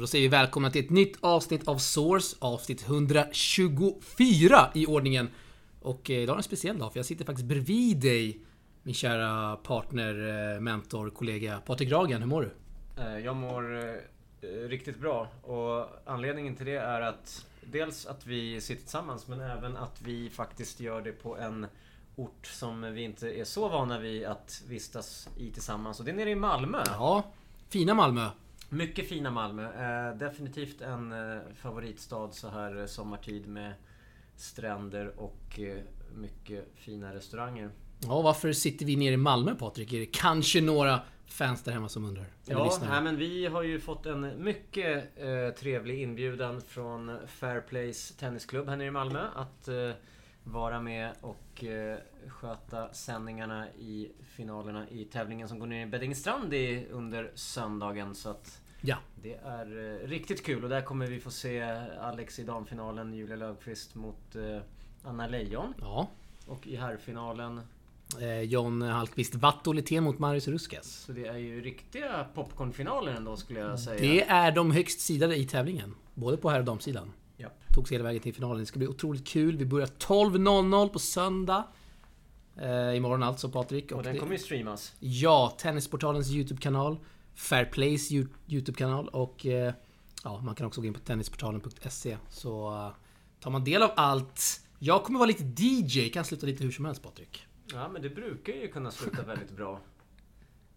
Men då säger vi välkomna till ett nytt avsnitt av Source, avsnitt 124 i ordningen. Och eh, idag är en speciell dag, för jag sitter faktiskt bredvid dig, min kära partner, eh, mentor, kollega Patrik Ragen. Hur mår du? Eh, Jag mår riktigt bra och anledningen till det är att dels att vi sitter tillsammans men även att vi faktiskt gör det på en ort som vi inte är så vana vid att vistas i tillsammans och det är nere i Malmö. Ja, fina Malmö. Mycket fina Malmö. Eh, definitivt en eh, favoritstad så här eh, sommartid med stränder och mycket fina restauranger. Ja, varför sitter vi nere i Malmö Patrik? Är det kanske några fans där hemma som undrar? Ja, nej, men vi har ju fått en mycket eh, trevlig inbjudan från Fairplace Tennisklubb här nere i Malmö att eh, vara med och eh, sköta sändningarna i finalerna i tävlingen som går ner i Beddingestrand under söndagen. Så att Ja. det är eh, riktigt kul och där kommer vi få se Alex i damfinalen, Julia Löfqvist mot eh, Anna Leijon. Ja. Och i herrfinalen Eh, John Hallqvist Vattolitén mot Marius Ruskas. Så det är ju riktiga popcornfinaler ändå skulle jag säga. Det är de högst sidade i tävlingen. Både på herr och damsidan. Tog sig hela vägen till finalen. Det ska bli otroligt kul. Vi börjar 12.00 på söndag. Eh, imorgon alltså Patrik. Och den det- kommer ju streamas. Ja, Tennisportalens YouTube-kanal. Fairplays You- YouTube-kanal och eh, ja, man kan också gå in på tennisportalen.se så eh, tar man del av allt. Jag kommer vara lite DJ, kan sluta lite hur som helst Patrik. Ja, men det brukar ju kunna sluta väldigt bra.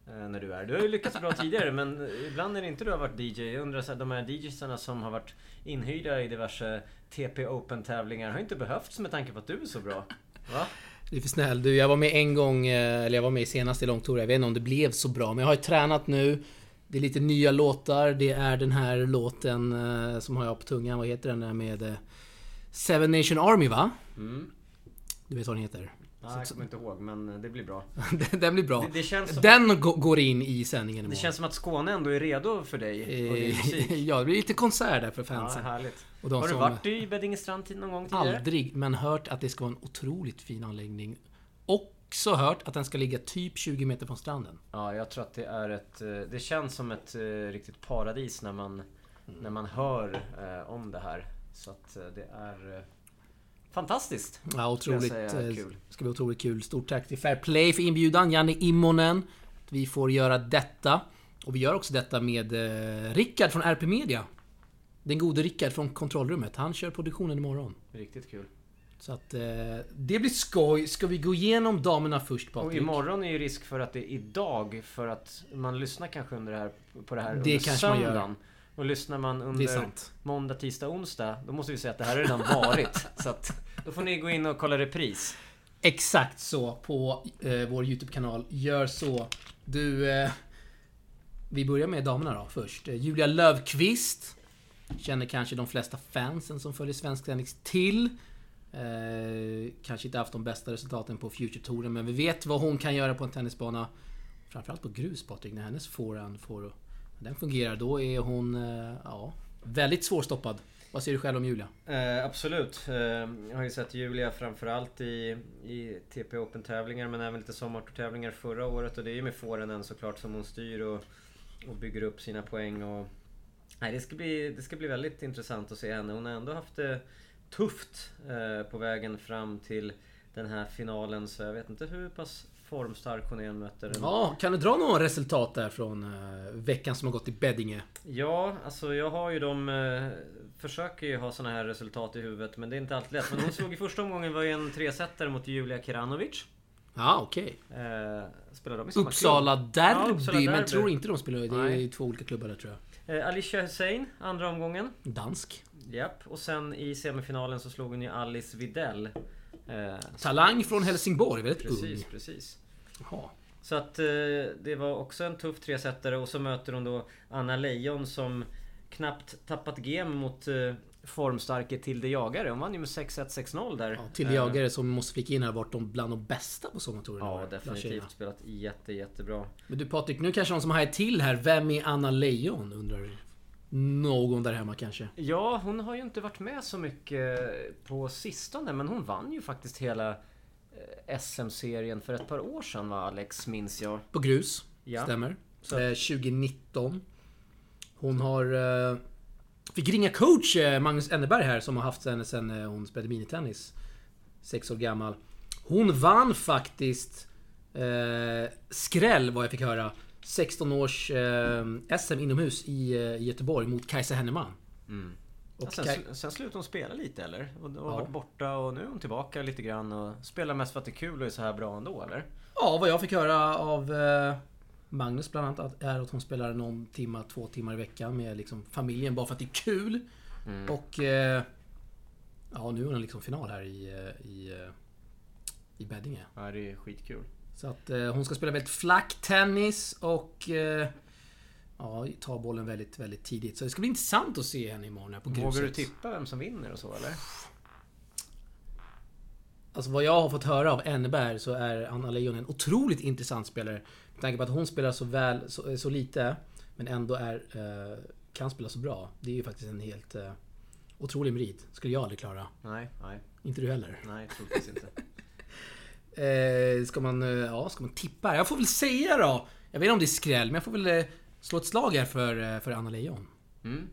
eh, När du är. Du har ju lyckats bra tidigare men ibland är det inte du har varit DJ. Jag undrar så här, de här DJsarna som har varit inhyrda i diverse TP Open tävlingar har inte behövts med tanke på att du är så bra. Va? Du är för snäll. Du, jag var med en gång, eh, eller jag var med i senaste långtour. Jag vet inte om det blev så bra, men jag har ju tränat nu. Det är lite nya låtar. Det är den här låten eh, som har jag på tungan. Vad heter den där med Seven Nation Army va? Mm. Du vet vad den heter? Ja, jag kommer inte ihåg men det blir bra. Den- blir bra. Det, det, känns som, Den gå- går in i sändningen det imorgon. känns som att Skåne ändå är redo för dig och din musik. Eh, ja, det blir lite konsert där för Ja, fansen. härligt. och de Har du som varit i Beddingestrand någon gång tidigare? aldrig, men hört att det ska vara en otroligt fin anläggning. Också hört att den ska ligga typ 20 meter från stranden. Ja, jag tror att det är ett... eh, Det känns som ett eh, riktigt paradis när man, när man hör eh, om det här. Så att eh, det är eh, fantastiskt. Ja, otroligt. Säga, eh, kul. ska bli otroligt kul. Stort tack till Fair Play för inbjudan. Janne Immonen. Att vi får göra detta. Och vi gör också detta med eh, Rickard från RP Media. Den gode Rickard från kontrollrummet. Han kör produktionen imorgon. Riktigt kul. Så att eh, det blir skoj. Ska vi gå igenom damerna först Och Patrik? imorgon är ju risk för att det är idag för att man lyssnar kanske under det här, på det här Det under kanske man gör. Och lyssnar man under måndag, tisdag, onsdag. Då måste vi säga att det här har redan varit. så att då får ni gå in och kolla repris. Exakt så på eh, vår YouTube-kanal. Gör så. Du... Eh, vi börjar med damerna då först. Eh, Julia Lövqvist. Känner kanske de flesta fansen som följer svensk tennis till. Eh, kanske inte haft de bästa resultaten på Future-touren, men vi vet vad hon kan göra på en tennisbana. Framförallt på grus, Patrik. När hennes forehand får... Den fungerar, då är hon... Eh, ja, väldigt svårstoppad. Vad säger du själv om Julia? Eh, absolut. Eh, jag har ju sett Julia framförallt i, i TP Open-tävlingar men även lite sommartävlingar förra året och det är ju med forehanden såklart som hon styr och, och bygger upp sina poäng och... Nej, det ska, bli, det ska bli väldigt intressant att se henne. Hon har ändå haft det tufft eh, på vägen fram till den här finalen så jag vet inte hur pass formstark hon är möter en Ja, kan du dra några resultat där från eh, veckan som har gått i Beddinge? Ja, alltså jag har ju de... Eh, försöker ju ha såna här resultat i huvudet men det är inte alltid lätt. Men hon slog i första omgången var ju en tresetare mot Julia Kiranovic. Ja, okej. Eh, spelar de i samma Uppsala klubb? derby, Ja, Uppsala men derby. tror inte de spelar. Det är Nej. två olika klubbar där tror jag. Eh, Alicia Hussein, andra omgången. Dansk. Japp. Och sen i semifinalen så slog hon ju Alice Videll. Eh, Talang från Helsingborg, väldigt precis, ung. precis. Jaha. Så att eh, det var också en tuff tresetare och så möter hon då Anna Leijon som knappt tappat game mot eh, formstarke Tilde Jagare. Hon vann ju med 6-1, 6-0 där. Ja, till Eh, jagare som måste flika in här varit de bland de bästa på sommartouren. Ja, definitivt spelat jätte, jättebra. Men du Patrik, nu kanske någon som hajar till här. Vem är Anna Leijon undrar du? Någon där hemma kanske? Ja, hon har ju inte varit med så mycket på sistone, men hon vann ju faktiskt hela SM-serien för ett par år sedan va, Alex, minns jag. På grus. Ja. Stämmer. Så- Eh, 2019. Hon har... Eh, fick ringa coach eh, Magnus Enneberg här som har haft henne sen eh, hon spelade minitennis. Sex år gammal. Hon vann faktiskt... Eh, skräll vad jag fick höra. 16 års eh, SM inomhus i, eh, i Göteborg mot Kajsa Henneman. Ja, Och sen, Kaj- sen slutade hon spela lite eller? Och, och Ja. varit borta och nu är hon tillbaka lite grann och spelar mest för att det är kul och är så här bra ändå eller? Ja, vad jag fick höra av eh, Magnus bland annat är att hon spelar någon timma, två timmar i veckan med liksom familjen bara för att det är kul. Och... Eh, ja, nu är hon liksom final här i, eh, i, i Beddinge. Ja, det är skitkul. Så att eh, hon ska spela väldigt flack tennis och... Eh, ja, ta bollen väldigt, väldigt tidigt. Så det ska bli intressant att se henne imorgon här på gruset. Vågar du tippa vem som vinner och så eller? Alltså vad jag har fått höra av Enneberg så är Anna Leijon en otroligt intressant spelare. Med tanke på att hon spelar så väl, så, så lite, men ändå är, eh, kan spela så bra. Det är ju faktiskt en helt eh, otrolig merit. Skulle jag aldrig klara. Nej, nej, Inte du heller. nej, troligtvis inte. Eh, ska man, eh, ja, ska man tippa? Jag får väl säga då. Jag vet inte om det är skräll, men jag får väl eh, slå ett slag här för, eh, för Anna Leijon. Mm.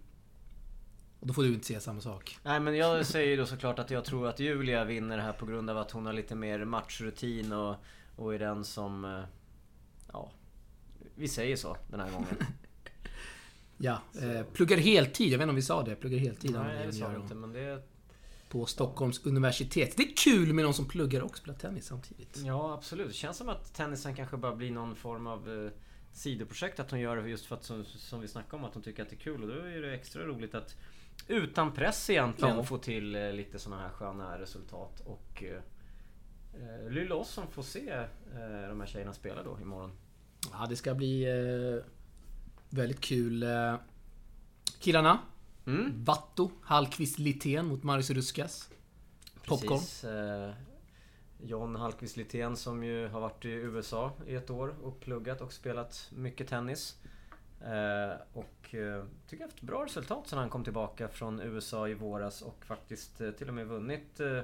Och då får du inte säga samma sak. Nej men jag säger då såklart att jag tror att Julia vinner här på grund av att hon har lite mer matchrutin och, och är den som... eh, Ja, vi säger så den här gången. Ja, eh, pluggar heltid. Jag vet inte om vi sa det. Pluggar heltid. Nej det sa vi inte men det... På Stockholms universitet. Det är kul med någon som pluggar och spelar tennis samtidigt. Ja absolut. Det känns som att tennisen kanske bara blir någon form av eh, sidoprojekt. Att hon gör det just för att som, som vi snackade om att hon tycker att det är kul. Och då är det extra roligt att utan press egentligen Ja. få till eh, lite sådana här sköna resultat. Och eh, eh, Lilla oss som får se eh, de här tjejerna spela då imorgon. Ja, det ska bli eh, väldigt kul. Eh, killarna. Mm. Vatto, Hallqvist, Littén mot Marius Ruskas. Popcorn. Precis, eh, John Hallqvist Littén som ju har varit i USA i ett år och pluggat och spelat mycket tennis. Eh, och eh, tycker jag haft bra resultat sen han kom tillbaka från USA i våras och faktiskt eh, till och med vunnit eh,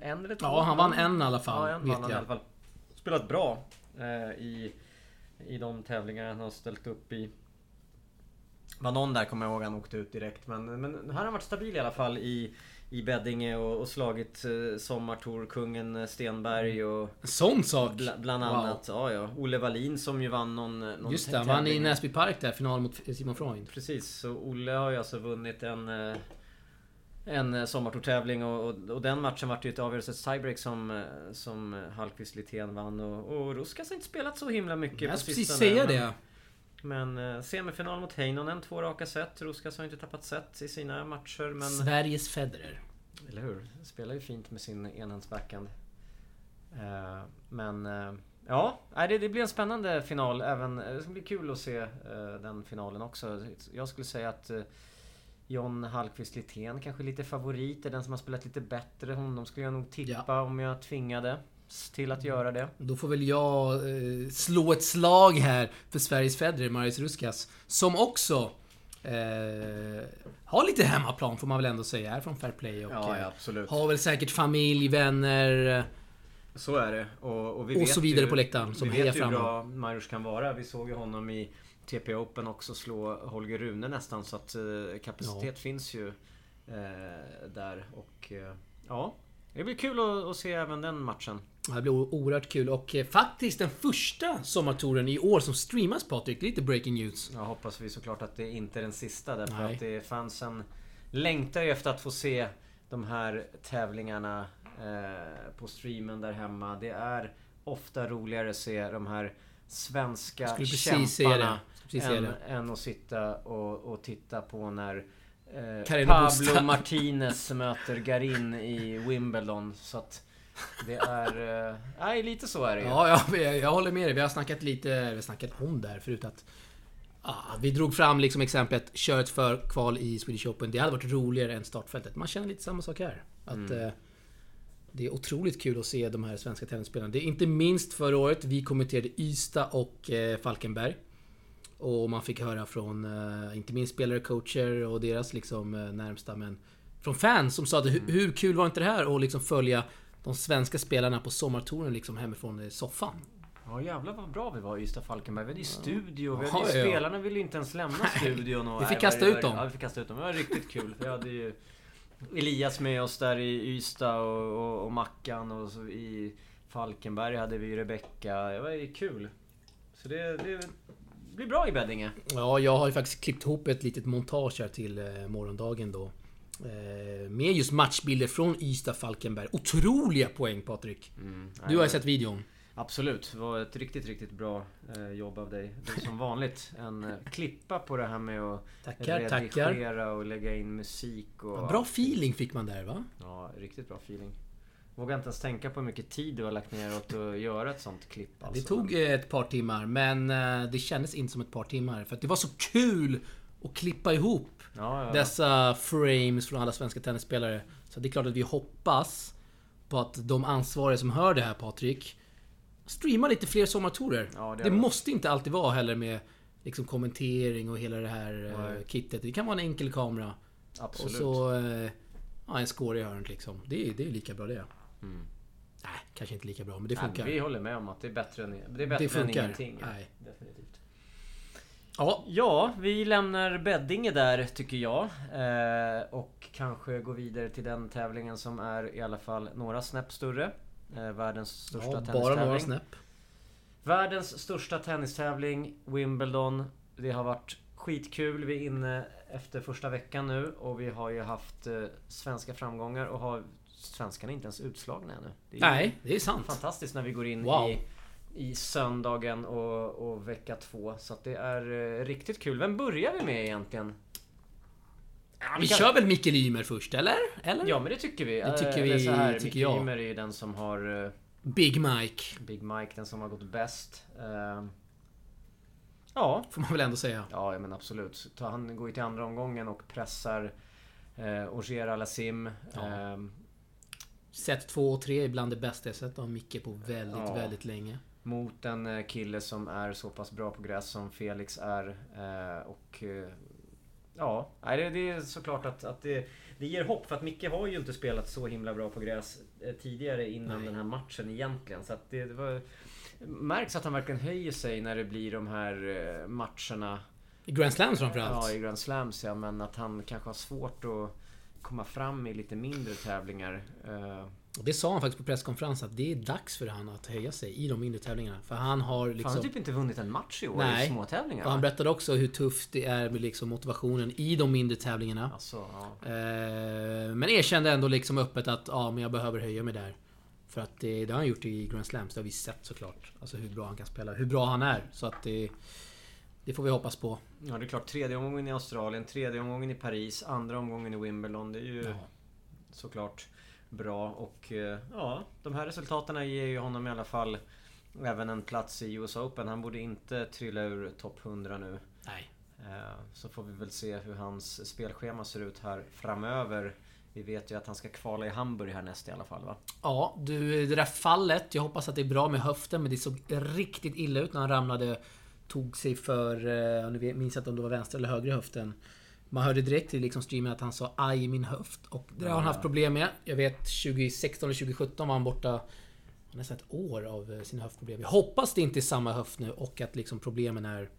en eller två. Ja, han vann en i alla fall. Ja, en vann han i alla fall. Spelat bra eh, i, i de tävlingar han har ställt upp i. Var någon där kommer jag ihåg han åkte ut direkt men, men här har han varit stabil i alla fall i, i Beddinge och, och slagit eh, sommartourkungen eh, Stenberg och En sån sak! bla, bland Wow. annat ja, ja, Olle Wallin som ju vann någon, eh, någon Just det, han vann i. Näsby Park där, final mot Simon Freund. Precis, så Olle har ju alltså vunnit en eh, en sommartourtävling och, och, och den matchen vart ju ett avgörelses tiebreak som, som Hallqvist Littén vann och, och Ruskas har inte spelat så himla mycket Jag på precis sistone, säga men- det. Men eh, semifinal mot Heinonen, två raka set. Ruskas har inte tappat set i sina matcher men... Sveriges Federer. Eller hur? Spelar ju fint med sin enhandsbackhand. Eh, men... Eh, ja, det, det blir en spännande final även. Det ska bli kul att se den finalen också. Jag skulle säga att John Hallqvist Littén kanske är lite favorit. Är den som har spelat lite bättre. Honom skulle jag nog tippa om jag tvingade till att göra det. Då får väl jag eh, slå ett slag här för Sveriges Federer, Marius Ruskas. Som också eh, har lite hemmaplan får man väl ändå säga. Är från Fair Play och eh, absolut. har väl säkert familj, vänner. eh, Så är det. Och, och, vi Och vet så vidare ju, på läktaren, som vi hejar vet ju hur framåt. bra Marius kan vara. Vi såg ju honom i TP Open också slå Holger Rune nästan. Så att eh, kapacitet finns ju eh, där. Och eh, ja, det blir kul att, att se även den matchen. Ja, Det blir oerhört kul och eh, faktiskt den första sommartouren i år som streamas Patrik. Lite breaking news. Jag hoppas vi såklart att det inte är den sista därför Nej. att det fansen längtar ju efter att få se de här tävlingarna eh, på streamen där hemma. Det är ofta roligare att se de här svenska kämparna än, än att sitta och, och titta på när eh, Pablo Busta. Martinez möter Garin i Wimbledon. Så att det är... Eh, nej, lite så är det ju. Ja, ja, jag, håller med dig. Vi har snackat lite vi har snackat om det här förut att ah, Vi drog fram liksom exemplet Kör ett för kval i Swedish Open. Det hade varit roligare än startfältet. Man känner lite samma sak här. Att eh, Det är otroligt kul att se de här svenska tennisspelarna. Det är inte minst förra året. Vi kommenterade Ystad och eh, Falkenberg. Och man fick höra från, eh, inte minst spelare, coacher och deras liksom eh, närmsta men Från fans som sa att hur, hur kul var inte det här att liksom följa de svenska spelarna på sommartouren liksom hemifrån eh, soffan? Ja jävlar vad bra vi var i Ystad Falkenberg. Vi hade ju studio. Vi hade ju. Spelarna ville ju inte ens lämna studion. Och, Vi fick kasta ut dem. Ja, vi fick kasta ut dem. Det var riktigt kul. Jag hade ju Elias med oss där i Ystad och, och, och Mackan och så i Falkenberg hade vi Rebecka. Det var ju kul. Så det, det blir bra i Beddinge. Ja, jag har ju faktiskt klippt ihop ett litet montage här till eh, morgondagen då. Eh, med just matchbilder från Ystad Falkenberg. Otroliga poäng Patrik! Du har ju sett videon. Absolut, det var ett riktigt, riktigt bra eh, jobb av dig. Det som vanligt en eh, klippa på det här med att Tackar, tackar. redigera och lägga in musik och... Bra feeling fick man där va? Ja, riktigt bra feeling. Vågar inte ens tänka på hur mycket tid du har lagt ner åt att göra ett sånt klipp. Det Alltså. tog eh, ett par timmar, men det kändes inte som ett par timmar. För att det var så kul att klippa ihop Ja, ja. dessa frames från alla svenska tennisspelare. Så det är klart att vi hoppas på att de ansvariga som hör det här Patrik streamar lite fler sommartorer. Ja, det det måste inte alltid vara heller med liksom kommentering och hela det här eh, Nej. kittet. Det kan vara en enkel kamera. Absolut. Och så eh, ja, en score i hörnet liksom. Det är, det är lika bra det. Mm. Nej, kanske inte lika bra, men det Nej, funkar. vi håller med om att det är bättre än, det är bättre Det än ingenting. Nej. Definitivt. Ja, Ja, vi lämnar Beddinge där tycker jag. Eh, och kanske går vidare till den tävlingen som är i alla fall några snäpp större. Eh, världens största ja tennistävling. bara några snäpp. Världens största tennistävling, Wimbledon. Det har varit skitkul. Vi är inne efter första veckan nu och vi har ju haft eh, svenska framgångar och har svenskarna inte ens utslagna ännu. Det är Nej, det är sant. fantastiskt när vi går in Wow. i, i söndagen och, och vecka två. Så det är eh, riktigt kul. Vem börjar vi med egentligen? Vi kör väl Mikael Ymer först, eller? eller? Ja men det tycker vi. Det tycker Eh, vi- eller så här, tycker Micke jag. Ymer är ju den som har... eh, Big Mike, Big Mike, den som har gått bäst. Eh, Ja, får man väl ändå säga. Ja, men absolut. Han går ju till andra omgången och pressar eh, Ogier Alassim. Ja. Eh, Set 2 och 3 är bland det bästa jag sett av Micke på väldigt, Ja. väldigt länge. Mot en eh, kille som är så pass bra på gräs som Felix är. Eh, och eh, ja, det, är såklart att, att det, det ger hopp. För att Micke har ju inte spelat så himla bra på gräs tidigare innan Nej. den här matchen egentligen. Så att det, det var, märks att han verkligen höjer sig när det blir de här matcherna. I Grand Slams framförallt. Ja, i Grand Slams ja. Men att han kanske har svårt att komma fram i lite mindre tävlingar. Det sa han faktiskt på presskonferensen att det är dags för han att höja sig i de mindre tävlingarna. För han har Han har liksom... typ inte vunnit en match i år Nej. i småtävlingar. Och han berättade också hur tufft det är med liksom motivationen i de mindre tävlingarna. Alltså, ja. Eh, Men erkände ändå liksom öppet att ja, men jag behöver höja mig där. För att det, det har han gjort i Grand Slams. Det har vi sett såklart. Alltså hur bra han kan spela. Hur bra han är. Så att det... Det får vi hoppas på. Ja, det är klart. Tredje omgången i Australien, tredje omgången i Paris, andra omgången i Wimbledon. Det är ju Ja. såklart bra. Och eh, ja, de här resultaten ger ju honom i alla fall även en plats i US Open. Han borde inte trilla ur topp 100 nu. Nej. Eh, Så får vi väl se hur hans spelschema ser ut här framöver. Vi vet ju att han ska kvala i Hamburg härnäst i alla fall va? Ja, du, det där fallet. Jag hoppas att det är bra med höften, men det såg riktigt illa ut när han ramlade. Tog sig för... eh, Nu minns jag inte om det var vänstra eller högra höften. Man hörde direkt i liksom streamen att han sa aj i min höft. Och det har han haft problem med. Jag vet 2016 eller 2017 var han borta nästan ett år av eh, sina höftproblem. Jag hoppas det inte är samma höft nu och att liksom problemen är...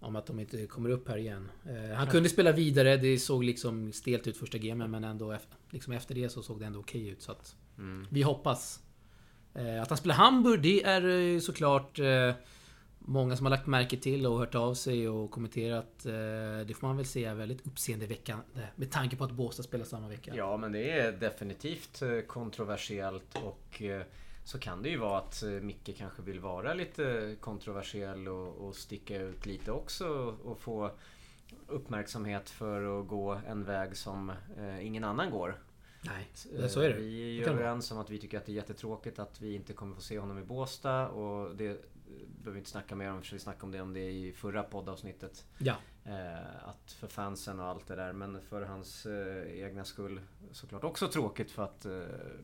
Om att de inte kommer upp här igen. Eh, han kunde spela vidare. Det såg liksom stelt ut första gamen men ändå liksom efter det så såg det ändå okej ut. Så att Mm. vi hoppas. Eh, att han spelar Hamburg, det är såklart eh, många som har lagt märke till och hört av sig och kommenterat. Eh, det får man väl säga är väldigt uppseendeväckande med tanke på att Båstad spelar samma vecka. Ja, men det är definitivt eh, kontroversiellt och eh, så kan det ju vara att Micke kanske vill vara lite kontroversiell och, och sticka ut lite också och få uppmärksamhet för att gå en väg som ingen annan går. Nej, så är det. Vi är ju överens om att vi tycker att det är jättetråkigt att vi inte kommer få se honom i Båstad och det behöver inte snacka mer om för vi snackade om det, om det i förra poddavsnittet. Ja. Eh, att för fansen och allt det där men för hans eh, egna skull såklart också tråkigt för att eh,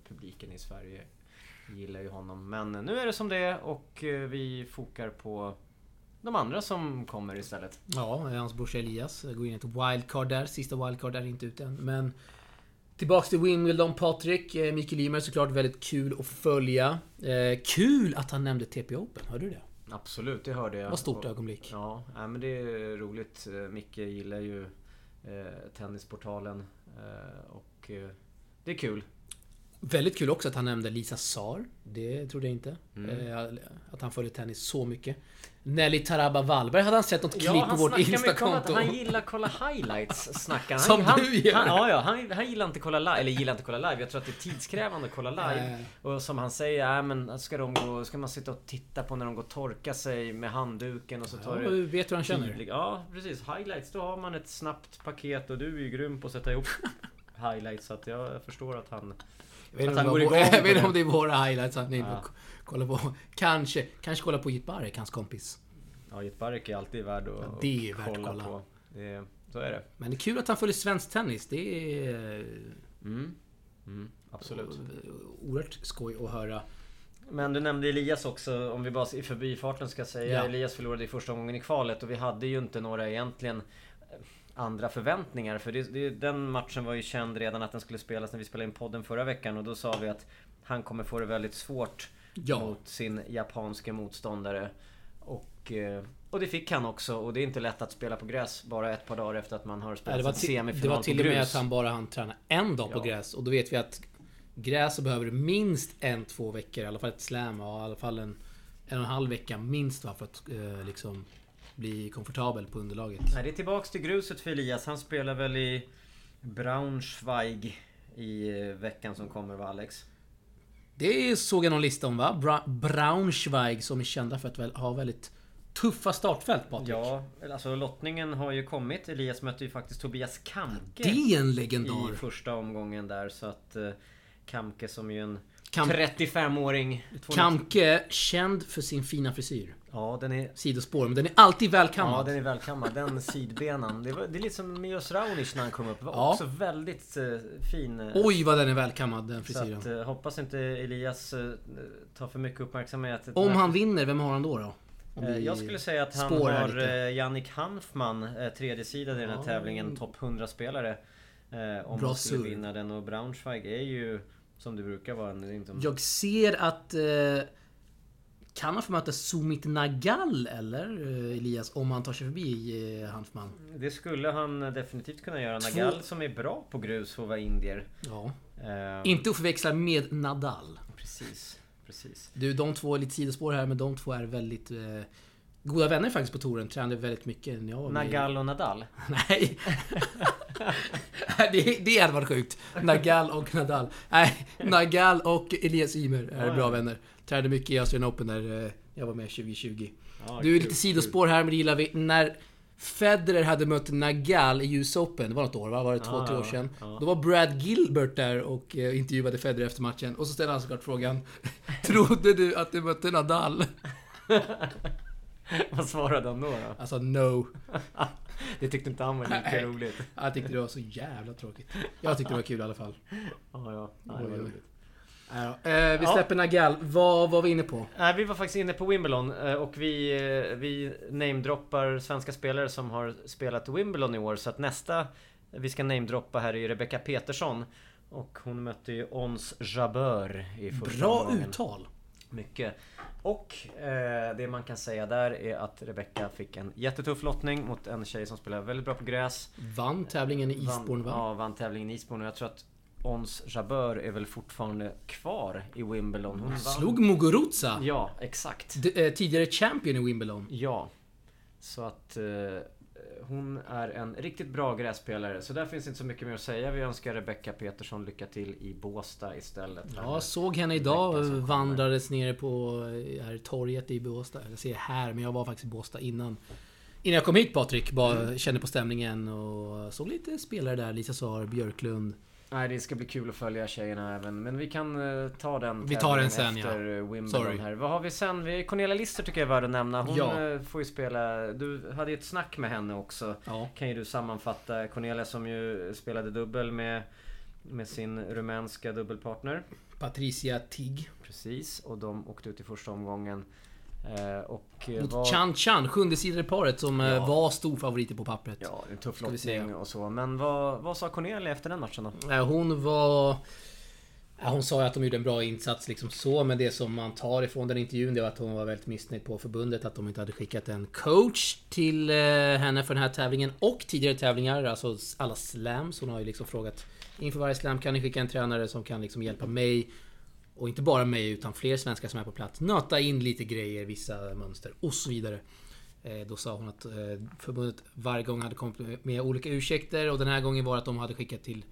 publiken i Sverige gillar ju honom. Men nu är det som det är och eh, vi fokar på de andra som kommer istället. Ja, hans brorsa Elias går in i ett wildcard där. Sista wildcard är inte ute än. Men Tillbaks till Wimbledon, Patrik. Eh, Mikael Ymer såklart väldigt kul att följa. Eh, kul att han nämnde TP Open, hörde du det? Absolut, det hörde jag. Vad stort ögonblick. Ja, nej, men det är roligt. Eh, Micke gillar ju eh, Tennisportalen. Eh, och det är kul. Väldigt kul också att han nämnde Lisa Saar. Det trodde jag inte. Eh, Att han följer tennis så mycket. Nelly Taraba Wallberg hade han sett något klipp på vårt Instakonto. han gillar kolla highlights, snackar han. Som han, du gör. Han, ja, ja, han, han gillar inte kolla live, eller gillar inte kolla live. Jag tror att det är tidskrävande att kolla live. Nej. Och som han säger, äh, men ska, de gå, ska man sitta och titta på när de går och torka sig med handduken och så tar Ja, det du vet hur han känner. Ja, precis. Highlights, då har man ett snabbt paket och du är ju grym på att sätta ihop highlights. Så att jag förstår att han... Jag vet Att han om går igång jag vet inte om det är våra highlights han är inne Ja. och kolla på. Kanske, kanske kolla på Jit Barek, hans kompis. Ja, Jit Barek är alltid värd att, Ja, det är värt kolla, kolla. på. Det, så är det. Men det är kul att han följer svensk tennis. Det är Mm. Mm, absolut. eh, oerhört skoj att höra. Men du nämnde Elias också, om vi bara i förbifarten ska säga. Ja. Elias förlorade i första omgången i kvalet och vi hade ju inte några egentligen eh, andra förväntningar. För det, det, den matchen var ju känd redan att den skulle spelas när vi spelade in podden förra veckan. Och då sa vi att han kommer få det väldigt svårt Ja. mot sin japanske motståndare. Och, eh, och det fick han också. Och det är inte lätt att spela på gräs bara ett par dagar efter att man har spelat det, var en till, semifinal det var till på och med grus. att han bara han träna en dag på Ja. gräs. Och då vet vi att gräs så behöver minst en, två veckor. I alla fall ett slam. Och i alla fall en, en och en halv vecka minst va, för att eh, liksom bli komfortabel på underlaget. Nej, det är tillbaks till gruset för Elias. Han spelar väl i Braunschweig i eh, veckan som kommer va Alex? Det såg jag någon lista om va? Bra, Braunschweig som är kända för att ha väldigt tuffa startfält Patrik. Ja, alltså lottningen har ju kommit. Elias mötte ju faktiskt Tobias Kamke Det är en i legendar. första omgången där. Så att eh, Kamke som ju en Kam- 35-åring. Kamke, känd för sin fina frisyr. Ja, den är... Sidospår, men den är alltid Ja, välkammad. den är välkammad. Den sidbenan. Det, var, det är lite som Milos Raonic när han kom upp. Var Ja. också väldigt eh, fin. eh, Oj vad den är välkammad den så frisyren. att, eh, hoppas inte Elias eh, tar för mycket uppmärksamhet. Om han vinner, vem har han då? då? Eh, Jag skulle säga att han har lite. Jannik Hanfman, eh, tredje sidan i den här Ja. tävlingen, topp 100 spelare. Eh, Om Bra han skulle vinna den och Braunschweig är ju som det brukar vara en... Liksom, Jag ser att... Eh, kan han få möta Sumit Nagal eller eh, Elias om han tar sig förbi eh, Hanfman? Det skulle han definitivt kunna göra. Två- Nagal som är bra på grus att vara indier. Ja. Eh, Inte att förväxla med Nadal. Precis, precis. Du, de två är lite sidospår här, men de två är väldigt eh, goda vänner faktiskt på touren. Tränade väldigt mycket när jag var med. Nagal och Nadal. Nej. det, det hade varit sjukt. Nagal och Nadal. Nej, Nagal och Elias Ymer är bra vänner. Tränade mycket i Australian Open där eh, jag var med 2020. Ja, Du, är lite sidospår här, men det gillar vi. När Federer hade mött Nagal i US Open, det var något år va? Var det två, Ja, tre år sedan? ja. Då var Brad Gilbert där och eh, intervjuade Federer efter matchen. Och så ställde han såklart frågan Trodde du att du mötte Nadal? Vad svarade han då? då? Alltså no. Det tyckte inte han var lika Nej. roligt. Jag tyckte det var så jävla tråkigt. Jag tyckte det var kul i alla fall. Ja, ja. Nej, Eh, vi Ja. släpper Nagal. Vad var vi inne på? Nej, vi var faktiskt inne på Wimbledon eh, och vi, eh, vi namedroppar svenska spelare som har spelat Wimbledon i år. Så att nästa vi ska namedroppa här är Rebecca Petersson. Och hon mötte ju Ons Jabeur i första Bra omgången. uttal. Mycket. Och eh, det man kan säga där är att Rebecca fick en jättetuff lottning mot en tjej som spelar väldigt bra på gräs. Vann tävlingen i Eastbourne va? Ja, vann tävlingen i Eastbourne. Och jag tror att Ons Jabeur är väl fortfarande kvar i Wimbledon. Hon vann. Slog Muguruza. Ja, exakt. D- eh, tidigare champion i Wimbledon. Ja. Så att eh, hon är en riktigt bra grässpelare. Så där finns inte så mycket mer att säga. Vi önskar Rebecca Petersson lycka till i Båstad istället. Ja, såg henne idag. Vandrades nere på eh, här torget i Båstad. Jag ser här, men jag var faktiskt i Båstad innan. Innan jag kom hit Patrik. Bara Mm. kände på stämningen och såg lite spelare där. Lisa Saar, Björklund. Nej, det ska bli kul att följa tjejerna även. Men vi kan eh, ta den Vi tar den sen, efter ja. eh, Wimbledon Sorry. här. Vad har vi sen? Vi, Cornelia Lister tycker jag är värd att nämna. Hon Ja. eh, får ju spela... Du hade ju ett snack med henne också. Ja. Kan ju du sammanfatta. Cornelia som ju spelade dubbel med, med sin rumänska dubbelpartner. Patricia Tig. Precis, och de åkte ut i första omgången. Eh, och eh, Mot Chan Chan, sjunde sidan i paret som eh, Ja. var storfavoriter på pappret. Ja, en tuff lottning och så. Men vad, vad sa Cornelia efter den matchen då? Hon var... Hon sa ju att de gjorde en bra insats liksom så, men det som man tar ifrån den intervjun det var att hon var väldigt missnöjd på förbundet att de inte hade skickat en coach till henne för den här tävlingen och tidigare tävlingar, alltså alla slams. Hon har ju liksom frågat inför varje slam kan ni skicka en tränare som kan liksom hjälpa mig och inte bara mig utan fler svenskar som är på plats. Nöta in lite grejer, vissa mönster och så vidare. Eh, då sa hon att eh, förbundet varje gång hade kommit med olika ursäkter och den här gången var att de hade skickat till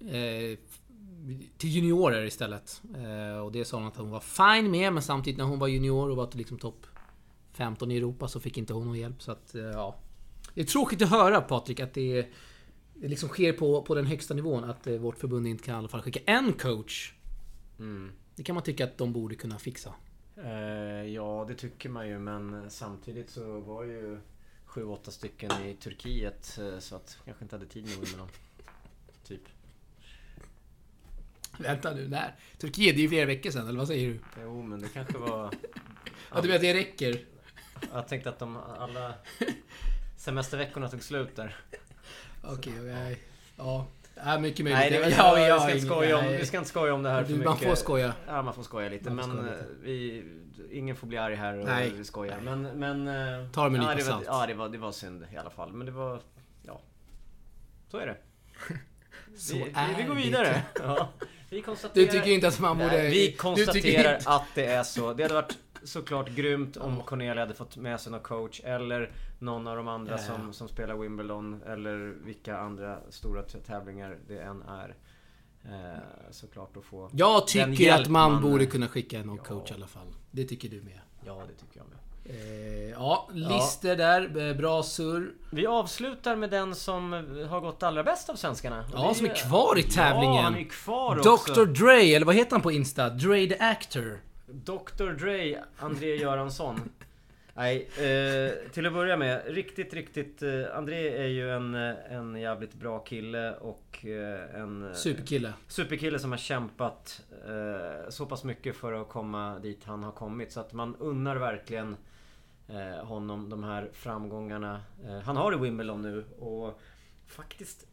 eh, till juniorer istället. Och det sa hon att hon var fine med, men samtidigt när hon var junior och var liksom topp 15 i Europa så fick inte hon någon hjälp. Så att, ja. Det är tråkigt att höra Patrik att det, det liksom sker på, på den högsta nivån. Att vårt förbund inte kan i alla fall skicka en coach. Mm. Det kan man tycka att de borde kunna fixa. Eh, ja, det tycker man ju. Men samtidigt så var ju sju, åtta stycken i Turkiet. eh, Så att kanske inte hade tid med Wimbledon. Typ. Vänta nu, när? Turkiet, det är ju flera veckor sedan, eller vad säger du? Jo, men det kanske var... Ja, du vet, det räcker. Jag tänkte att de alla semesterveckorna tog slut där. Okej, okay, ja. Ja, mycket möjligt. Nej, det, ja, ja, ja, vi, ska inte skoja om, nej. vi ska inte skoja om det här för Du, mycket. Man får skoja. Ja, man får skoja lite. Får men skoja eh, lite. vi, ingen får bli arg här och Nej. vi skojar. Men... men eh, Ta det med en ja, nypa var, salt. Ja, det var, det var synd i alla fall. Men det var... Ja. Så är det. Så vi, är vi, vi går vidare. Ja, vi konstaterar... Du tycker inte att man borde... Nej, vi konstaterar att det är så. Det hade varit såklart grymt om Cornelia hade fått med sig någon coach eller någon av de andra Ja, ja. som, som spelar Wimbledon eller vilka andra stora tävlingar det än är. Eh, såklart att få Jag tycker att man, man- borde kunna skicka någon Ja. coach i alla fall. Det tycker du med. Ja, det tycker jag med. Eh, ja, lister där. eh, Bra surr. Vi avslutar med den som har gått allra bäst av svenskarna. Ja, det som är kvar i Ja, tävlingen. han är kvar också. Dr Dre, eller vad heter han på Insta? Dre the Actor. Dr Dre, André Göransson. Nej, eh, till att börja med. Riktigt, riktigt... Eh, André är ju en, eh, en jävligt bra kille och eh, en... eh, Superkille. Superkille som har kämpat eh, så pass mycket för att komma dit han har kommit. Så att man unnar verkligen eh, honom de här framgångarna. Eh, han har i Wimbledon nu och faktiskt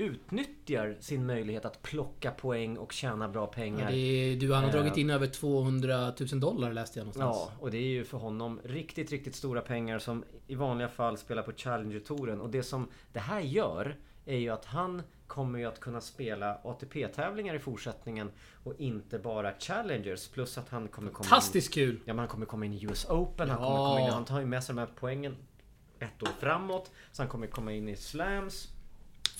utnyttjar sin möjlighet att plocka poäng och tjäna bra Ja, pengar. det är, du, han har Eh. dragit in över 200 000 dollar läste jag någonstans. Ja, och det är ju för honom riktigt, riktigt stora pengar som i vanliga fall spelar på Challenger-touren. Och det som det här gör är ju att han kommer ju att kunna spela ATP-tävlingar i fortsättningen och inte bara Challengers. Plus att han kommer komma in, Fantastiskt kul! ja, men han kommer komma in i US Open. Han, Ja. kommer komma in, han tar ju med sig de här poängen ett år framåt. Så han kommer komma in i Slams.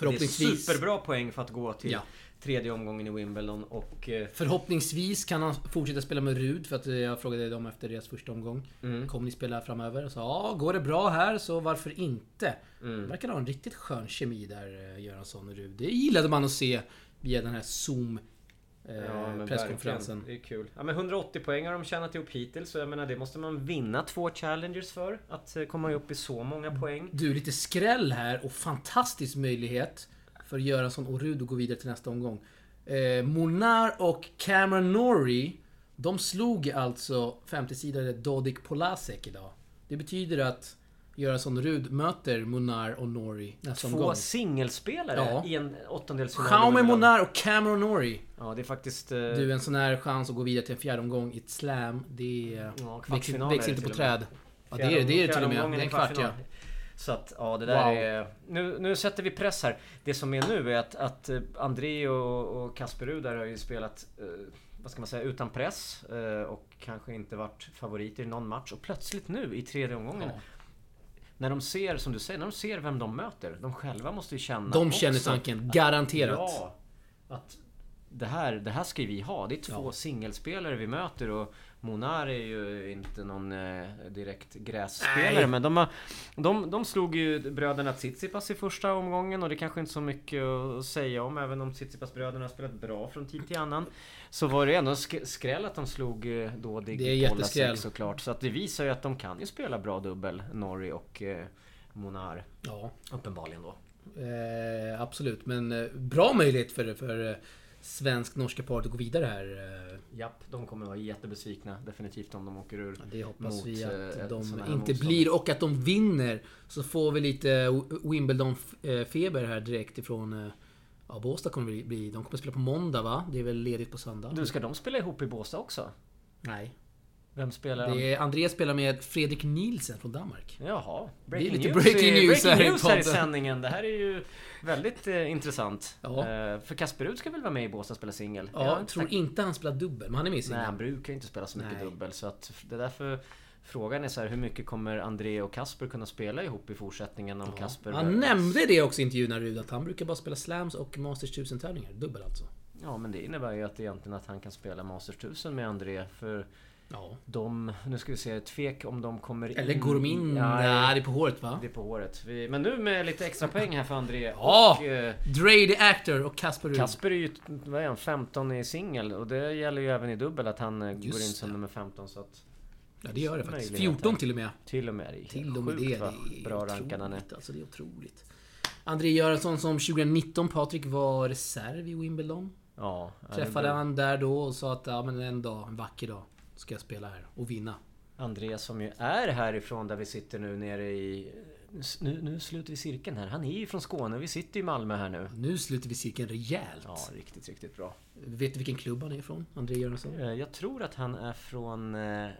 Det är Förhoppningsvis, superbra poäng för att gå till Ja. tredje omgången i Wimbledon. Och... eh, förhoppningsvis kan han fortsätta spela med Rud för att eh, jag frågade dem efter deras första omgång. Mm. Kommer ni spela framöver? Och sa ja, går det bra här så varför inte? Mm. Verkar ha en riktigt skön kemi där, eh, Göransson och Rud. Det gillade man att se via den här Zoom Ja, men presskonferensen. verkligen. Det är kul. Ja, men 180 poäng har de tjänat ihop hittills. Så jag menar, det måste man vinna två Challengers för. Att eh, komma upp i så många poäng. Du, lite skräll här och fantastisk möjlighet för Göransson och Rud att gå vidare till nästa omgång. Eh, Monar och Cameron Norrie, de slog alltså 50-sidare Dodik Polasek idag. Det betyder att Göransson Rud möter Monar och Norrie nästa Två omgång. singelspelare Ja. i en åttondelsfinal. Jaume. Monar och Cameron Norrie. Ja, det är faktiskt... eh, Du, en sån här chans att gå vidare till en fjärde omgång i ett slam, det är... Ja, inte på träd. Ja, det är det, är det till och med. Det är en kvart, ja. Så att, ja det där Wow. är... Nu, nu sätter vi press här. Det som är nu är att, att eh, André och, och Kasper Ruud där har ju spelat, eh, vad ska man säga, utan press. Eh, och kanske inte varit favoriter i någon match. Och plötsligt nu i tredje omgången. Ja. När de ser, som du säger, när de ser vem de möter. De själva måste ju känna De känner tanken, garanterat. Ja, att det här, det här ska vi ha. Det är två Ja. singelspelare vi möter och Monar är ju inte någon eh, direkt grässpelare Nej. men de, har, de, de slog ju bröderna Tsitsipas i första omgången och det kanske inte är så mycket att säga om även om Tsitsipas bröderna har spelat bra från tid till annan. Så var det ändå sk- skräll att de slog eh, då Digg såklart. Så att det visar ju att de kan ju spela bra dubbel, Norrie och eh, Monar. Ja. Uppenbarligen då. Eh, absolut, men eh, bra möjlighet för, för, svensk-norska paret att gå vidare här. eh. Japp, de kommer vara jättebesvikna definitivt om de åker ur. Ja, det hoppas Mot, vi eh, att ett de inte motstånd. blir och att de vinner. Så får vi lite Wimbledon-feber här direkt ifrån... eh, Ja, Båstad kommer det bli. De kommer spela på måndag va? Det är väl ledigt på söndag? Du, ska de spela ihop i Båstad också? Nej. Vem spelar? Det är, Andreas spelar med Fredrik Nielsen från Danmark. Jaha. är lite news breaking news breaking här i news här i sändningen. Det här är ju väldigt eh, intressant. Ja. Eh, för Kasper Ruud ska väl vara med i Båstad och spela singel? Ja, Jag tror inte han spelar dubbel, men han är med i Nej, singeln. han brukar inte spela så mycket Nej. dubbel. Så att det är därför frågan är så här, hur mycket kommer André och Kasper kunna spela ihop i fortsättningen om Kasper... Han nämnde det också i intervjun här Rud, att han brukar bara spela slams och Masters 1000 tävlingar. Dubbel alltså. Ja, men det innebär ju att egentligen att han kan spela Masters 1000 med André. För Ja. de, nu ska vi se, tvek om de kommer. Eller in? Ja, Nej, det är på håret va? det är på håret. Vi, men nu med lite extra poäng här för André. Ja! Och, eh, Dre the Actor och Casper Rud. Kasper är ju, vad är han, 15 i singel och det gäller ju även i dubbel att han eh, går in Just som det. nummer 15 så att Ja, det gör det faktiskt. Möjligheter. 14 till och med. till och med det är Till och med sjukt det. Det är bra rankad han är. Alltså, det är otroligt. André Göransson som 2019 Patrik var reserv i Wimbledon. Ja, ja, Träffade han där då och sa att ja, men en dag, en vacker dag, ska jag spela här och vinna. André som ju är härifrån där vi sitter nu nere i... Nu, nu sluter vi cirkeln här. Han är ju från Skåne. Vi sitter i Malmö här nu. Nu sluter vi cirkeln rejält. Ja, riktigt, riktigt bra. Vet du vilken klubb han är ifrån? André Göransson? Eh, Jag tror att han är från eh,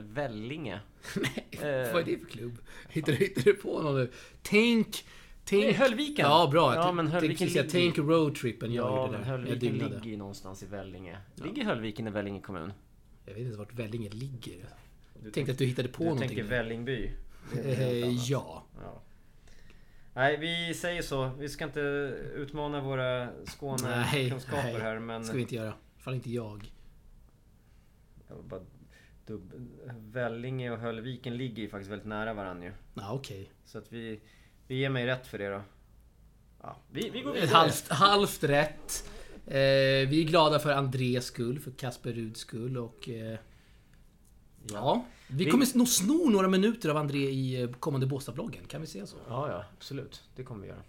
Vellinge. Nej, vad är det för klubb? Hittar du, hittar du på någon nu? Tänk... Tänk... Nej, Höllviken. Ja, bra. Ja, men Höllviken säga ligger- Tänk roadtrippen jag Ja, gjorde. Jag Höllviken ligger ju någonstans i Vellinge. Ligger Höllviken i Vellinge kommun? Jag vet inte vart Vellinge ligger. Du tänkte att du hittade på Du någonting. tänker där. Vällingby? Det Eh, ja. Ja. Nej, vi säger så. Vi ska inte utmana våra Skånekunskaper nej. här men... ska vi inte göra. Fall inte jag. Jag bara dubb... Vellinge och Höllviken ligger ju faktiskt väldigt nära varandra ju. Ja, okej. Så att vi... Vi ger mig rätt för det då. Ja, vi, vi går vidare. halvt, halvt rätt. Eh, vi är glada för Andrés skull, för Kasper Ruds skull och... Eh, ja. Vi Vi- kommer nog sno några minuter av André i eh, kommande Båstad-vloggen. Kan vi säga så? Ja, ja, absolut. Det kommer vi göra.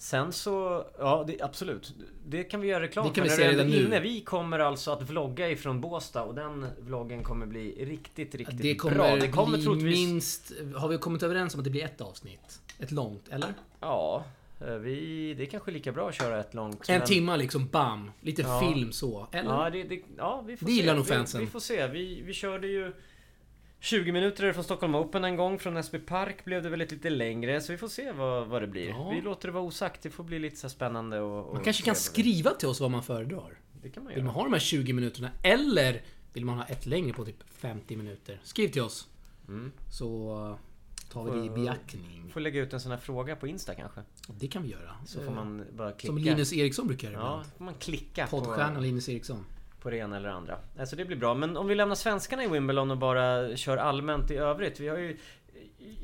Sen så, ja det, absolut. Det kan vi göra reklam Det kan för vi är redan nu. inne. Vi kommer alltså att vlogga ifrån Båstad och den vloggen kommer bli riktigt, riktigt Det kommer, bra. Det kommer bli troligtvis... minst... Har vi kommit överens om att det blir ett avsnitt? Ett långt, eller? Ja, eh, vi... Det är kanske lika bra att köra ett långt. En men- timma liksom, bam! Lite Ja. film så. Eller? Ja, det, det, ja, vi får Det se. gillar nog vi, fansen. vi får se. Vi, vi körde ju 20 minuter från Stockholm Open en gång. Från Näsby Park blev det väl lite, lite längre. Så vi får se vad, vad det blir. Ja. Vi låter det vara osagt. Det får bli lite så spännande och... och Man kanske kan skriva till oss vad man föredrar. Det kan man Vill göra. man ha de här 20 minuterna? Eller vill man ha ett längre på typ 50 minuter? Skriv till oss. Mm. Så tar vi det i beaktning. Får lägga ut en sån här fråga på Insta kanske. Det kan vi göra. Så får man bara klicka. Som Linus Eriksson brukar göra Ja, ibland. får man klicka på, Poddstjärnan Linus Eriksson. På det ena eller andra. Alltså det blir bra. Men om vi lämnar svenskarna i Wimbledon och bara kör allmänt i övrigt. Vi har ju...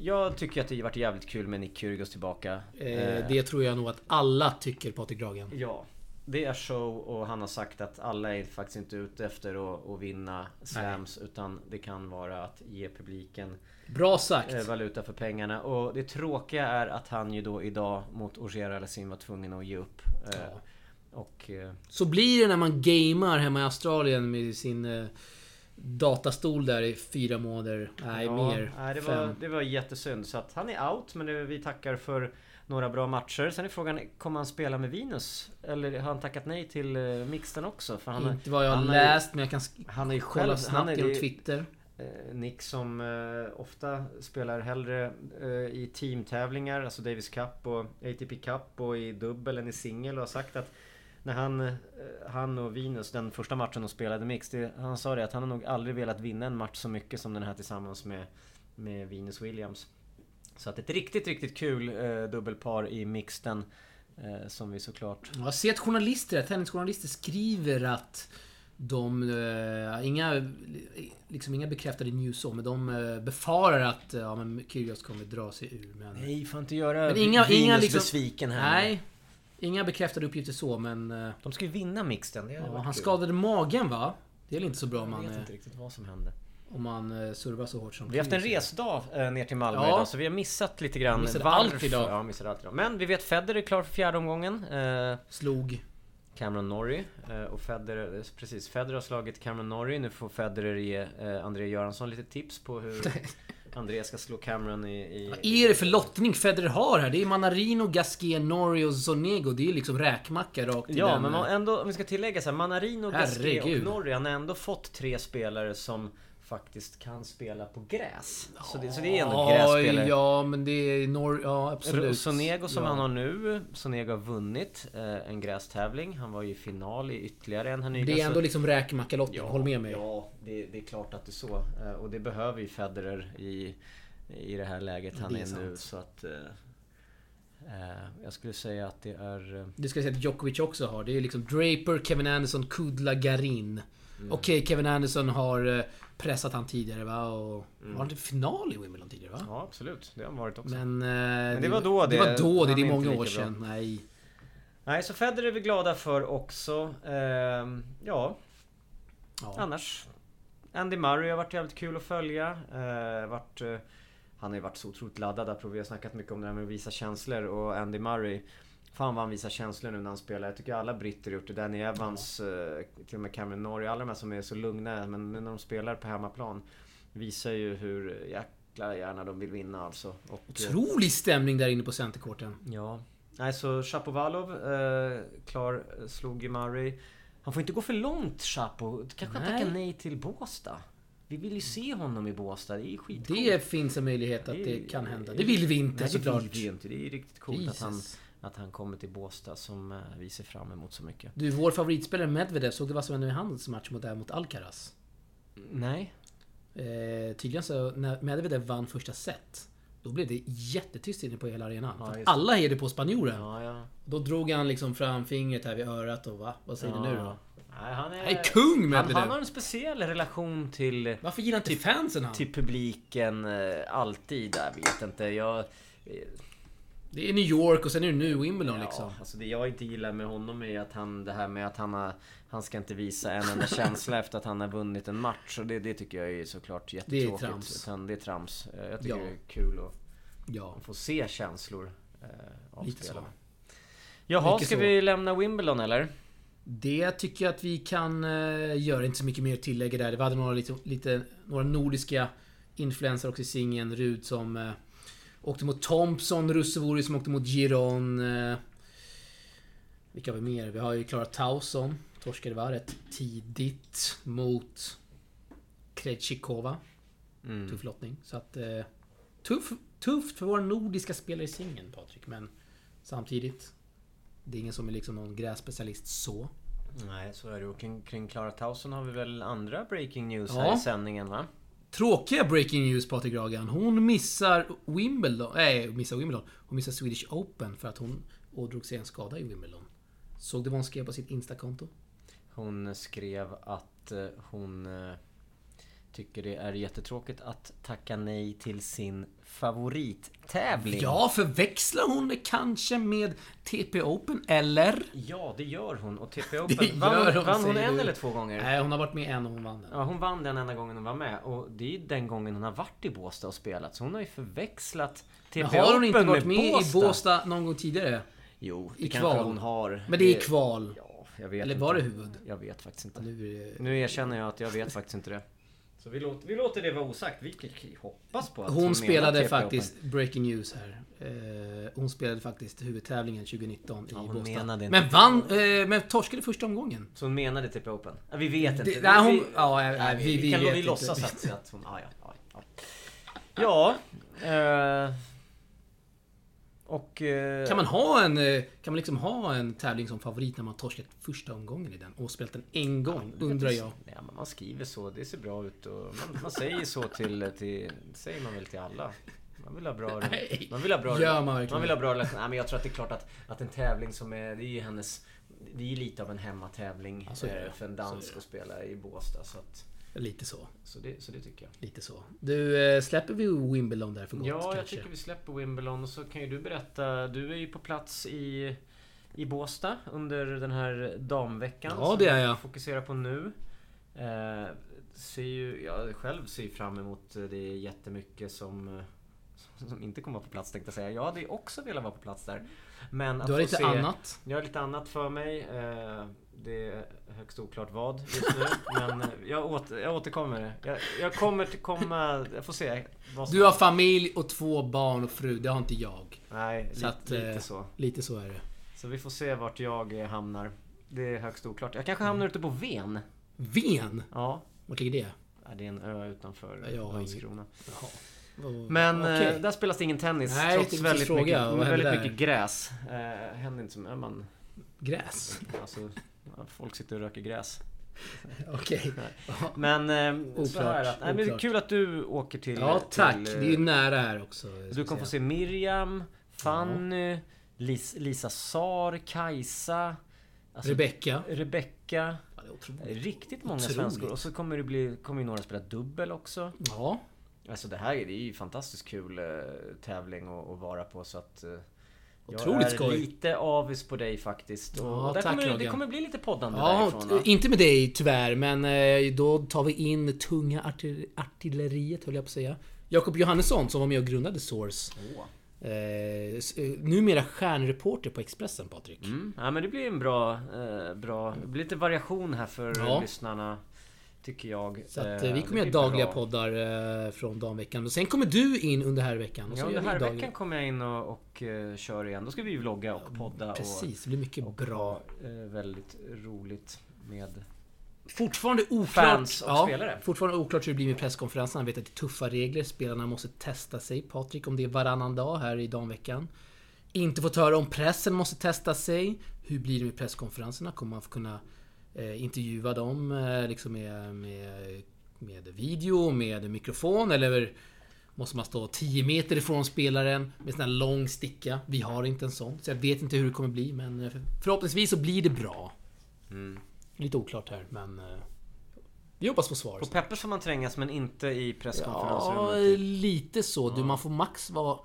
Jag tycker att det varit jävligt kul med Nick Kyrgios tillbaka. Eh, det tror jag nog att alla tycker Patrik Dragen. Ja. Det är show och han har sagt att alla är faktiskt inte ute efter att, att vinna slams utan det kan vara att ge publiken Bra sagt. eh, valuta för pengarna. Och det tråkiga är att han ju då idag mot Ogier Alessim var tvungen att ge upp. Eh, Ja. Och... eh, Så blir det när man gamar hemma i Australien med sin eh, datastol där i fyra månader. Nej, ja, mer. Nej, det, Fem. var, det var jättesynd. Så att han är out men det, vi tackar för några bra matcher. Sen är frågan, kommer han spela med Venus? Eller har han tackat nej till uh, mixten också? För han, Inte vad jag har han läst, men jag kan han är ju kolla själv... snabbt Han är, genom det- Twitter. Eh, Nick som eh, ofta spelar hellre eh, i teamtävlingar, alltså Davis Cup och ATP Cup och i dubbel än i singel och har sagt att när han, eh, han och Venus, den första matchen de spelade mix, det, han sa det att han har nog aldrig velat vinna en match så mycket som den här tillsammans med, med Venus Williams. Så att ett riktigt, riktigt kul eh, dubbelpar i mixten eh, som vi såklart... Jag ser att journalister, tennisjournalister skriver att de... Eh, inga, liksom inga bekräftade news så, men de eh, befarar att ja, men Kyrgios kommer dra sig ur. Men, Nej, får inte göra Men inga- Venus inga liksom- besviken här. nej, inga bekräftade uppgifter så, men... Eh, De ska ju vinna mixten. Det ja, han kul. skadade magen va? Det är väl inte så bra om Jag man... vet eh, inte riktigt vad som hände. Om man eh, servar så hårt som Vi har haft en resdag eh, ner till Malmö Ja. idag så vi har missat lite grann Missade varför- allt idag. Ja, missade allt idag. Men vi vet Federer är klar för fjärde omgången. Eh, Slog. Cameron Norrie. Eh, och Federer, precis, Federer har slagit Cameron Norrie. Nu får Federer ge eh, André Göransson lite tips på hur André ska slå Cameron i... i Vad är det för lottning Federer har här? Det är Manarino, Gasquet, Norrie och Sonego. Det är liksom räkmacka rakt i Ja, den, men eh, ändå, om vi ska tillägga så här, Manarino, Gasquet och. Norrie, han har ändå fått tre spelare som faktiskt kan spela på gräs. Så det, så det är ändå Ja, grässpelare. Ja, men det är Norrie... Ja, absolut. Sonego som ja. han har nu, Sonego har vunnit eh, en grästävling. Han var ju i final i ytterligare en här nyligen. Det är ändå liksom räkmacka-lottning. Håll med mig. Ja, det, det är klart att det är så. Eh, Och det behöver ju Federer i, i det här läget han Det är är, nu. Så att... eh, eh, jag skulle säga att det är... eh, Det ska jag säga att Djokovic också har. Det är liksom Draper, Kevin Anderson, Kudla, Garin. Mm. Okej, Kevin Anderson har eh, pressat han tidigare va? Och Mm. var han inte final i Wimbledon tidigare va? Ja, absolut. Det har han varit också. Men... eh, det var då det... det- var då det. Det är många år bra. sedan. Nej. Nej, så Federer är vi glada för också. Ehm, ja, Ja. annars. Andy Murray har varit jävligt kul att följa. Eh, varit, eh, han har ju varit så otroligt laddad. Apropå, Vi har snackat mycket om det här med att visa känslor och Andy Murray. Fan vad han visar känslor nu när han spelar. Jag tycker alla britter har gjort det. Danny Evans, eh, till och med Cameron Norrie. Alla de här som är så lugna. Men nu när de spelar på hemmaplan visar ju hur jäkla gärna de vill vinna alltså. Och, eh, Otrolig stämning där inne på centercourten. Ja. Nej, så Shapovalov eh, klar eh, slog ju Murray. Han får inte gå för långt Chapo. Kanske Nej. tackar nej till Båstad. Vi vill ju se honom i Båstad. Det är skitcoolt. Det finns en möjlighet att det kan hända. Det vill vi inte Nej, det såklart. vill vi inte. Det är riktigt coolt att han, Jesus. Att han kommer till Båstad som eh, vi ser fram emot så mycket. Du, vår favoritspelare Medvedev, såg du vad som hände med hans match mot, där mot Alcaraz? Nej. Eh, tydligen så, när Medvedev vann första set, då blev det jättetyst inne på hela arenan. Ja, alla hejade på spanjoren. Ja, ja. Då drog han liksom fram fingret här vid örat och va? Vad säger du nu då? Nej, han är... Nej, kung han, Medvedev! han har en speciell relation till... Varför gillar inte fansen han? Till publiken eh, alltid. Jag vet inte. Jag... eh, Det är New York och sen är det nu Wimbledon liksom. Ja, alltså det jag inte gillar med honom är att han, det här med att han har, han ska inte visa en enda känsla efter att han har vunnit en match. Och det, det tycker jag är såklart jättetråkigt. trams. Utan det är trams. Eh, Jag tycker Ja. det är kul att Ja, få se känslor eh, av lite så. spelarna. Jaha, Mycket ska så. vi lämna Wimbledon eller? Det tycker jag att vi kan uh, göra. Inte så mycket mer tillägg där. Det var några, lite, lite, några nordiska influenser också i singeln. Rud som uh, åkte mot Thompson, Russevori som åkte mot Giron. Uh, vilka har vi mer? Vi har ju Klara Tauson. Torskade va? Rätt tidigt mot Krejcikova. Mm. Tuff lottning. Så att... Uh, tuff, tufft för våra nordiska spelare i singeln Patrik. Men samtidigt. Det är ingen som är liksom någon grässpecialist så. Nej, så är det. Och kring, kring Clara Tauson har vi väl andra breaking news Ja. här i sändningen va? Tråkiga breaking news Patrik Ragan. Hon missar Wimbledon. Nej, missar Wimbledon. Hon missar Swedish Open för att hon ådrog sig en skada i Wimbledon. Såg du vad hon skrev på sitt Insta-konto? Hon skrev att eh, hon eh, tycker det är jättetråkigt att tacka nej till sin favorittävling. Ja, förväxlar hon det kanske med TP Open, eller? Ja, det gör hon. Och TP Det Open, vann, hon, hon, vann hon en du. eller två gånger? Nej, hon har varit med en och hon vann den. Ja, hon vann den enda gången hon var med. Och det är ju den gången hon har varit i Båstad och spelat. Så hon har ju förväxlat TP Men har hon Open inte varit med Båstad. i Båstad någon gång tidigare? Jo, det i kanske kval? hon har. Men det är kval. Ja, jag vet Eller inte. var det huvud? Jag vet faktiskt inte. Nu är. Nu erkänner jag att jag vet faktiskt inte det. Så vi låter, vi låter det vara osagt. Vi hoppas på att Hon menar spelade faktiskt, breaking news här. Eh, hon spelade faktiskt huvudtävlingen 2019 Ja, i hon Båstad. menade Men vann, eh, men torskade första omgången. Så hon menade TP Open? Ja, vi vet inte. Det- nej, hon- vi, ja, nej, nej, vi- vi, vi kan vi låtsas att, att hon... Ja, ja, ja, ja. ja eh, och... Eh, Kan man ha en, eh, kan man liksom ha en tävling som favorit när man torskat första omgången i den och spelat den en gång, undrar jag. Ja, men man skriver så, det ser bra ut och man, man säger så till, till... säger man väl till alla. Man vill ha bra... Nej, Man vill ha bra... gör man. Man vill ha bra relation. Nej, men jag tror att det är klart att, att en tävling som är... Det är ju hennes... Det är ju lite av en hemmatävling Ja, så är det. eh, för en dansk att spela i Båstad. Så, att, Lite så. så, det, så det tycker jag. Lite så. Du, eh, släpper vi Wimbledon där för gott Ja, jag kanske? tycker vi släpper Wimbledon och så kan ju du berätta. Du är ju på plats i, i Båstad under den här damveckan. Ja, som det är vi jag. Fokuserar på nu. Eh, ser ju, jag själv ser fram emot det jättemycket som, som inte kommer vara på plats tänkte jag säga. Jag hade också velat vara på plats där. Men att Du har lite se, annat. Jag har lite annat för mig. Eh, Det är högst oklart vad just nu. men jag, åter, jag återkommer. Jag, jag kommer till komma... Jag får se. Vad som, Du har familj och två barn och fru. Det har inte jag. Nej, Så lite, att, lite eh, så. Lite så är det. Så vi får se vart jag hamnar. Det är högst oklart. Jag kanske hamnar ute på Ven. Ven? Ja. Vart ligger det? Ja, Det är en ö utanför Ja, Landskrona. Men eh, där spelas det ingen tennis. Nej, trots väldigt, mycket, väldigt mycket gräs. Eh, händer inte som... Ja, man, Gräs? alltså, folk sitter och röker gräs. Okej. Men eh, så Oklart, här att, nej, men det är oklart. kul att du åker till... Ja, tack. Till, Det eh, är ju nära här också. Du kommer få se Miriam, Fanny, Lis, Lisa Sar, Kajsa, alltså, Rebecka. Rebecka. Ja. Riktigt många Otroligt. svenskor. Och så kommer det bli, kommer ju några spela dubbel också. Ja. Alltså det här är, det är ju fantastiskt kul eh, tävling att, att vara på så att... Eh, jag Otroligt är skoj. lite avis på dig faktiskt. Och Ja, tack, kommer, det kommer bli lite poddande Ja, därifrån va? inte med dig tyvärr, men eh, då tar vi in tunga artil- artilleriet, höll jag på att säga. Jakob Johannesson som var med och grundade Source. S- eh, numera stjärnreporter på Expressen, Patrik. Mm. Ja men det blir en bra, eh, bra... Det blir lite variation här för Ja. lyssnarna. Tycker jag. Så att, Eh, eh, vi kommer göra dagliga bra. poddar eh, från damveckan. Och sen kommer du in under här veckan. Och Ja, vi här veckan kommer jag in och, och eh, kör igen. Då ska vi ju vlogga och podda Precis, det blir mycket och, och bra. eh, väldigt roligt med Fortfarande oklart. Fans och ja, spelare. Fortfarande oklart hur det blir med presskonferensen. Han vet att det är tuffa regler. Spelarna måste testa sig. Patrik, om det är varannan dag här i damveckan. Inte fått höra om pressen måste testa sig. Hur blir det med presskonferenserna? Kommer man få kunna intervjua dem eh, liksom med, med, med video, med mikrofon? Eller måste man stå 10 meter ifrån spelaren med en sån här lång sticka? Vi har inte en sån. Så jag vet inte hur det kommer bli, men eh, förhoppningsvis så blir det bra. Mm. Lite oklart här, men... eh, Vi hoppas på svar. På Peppers får man trängas men inte i Ja, presskonferensrummet. lite så. Du, man får max vara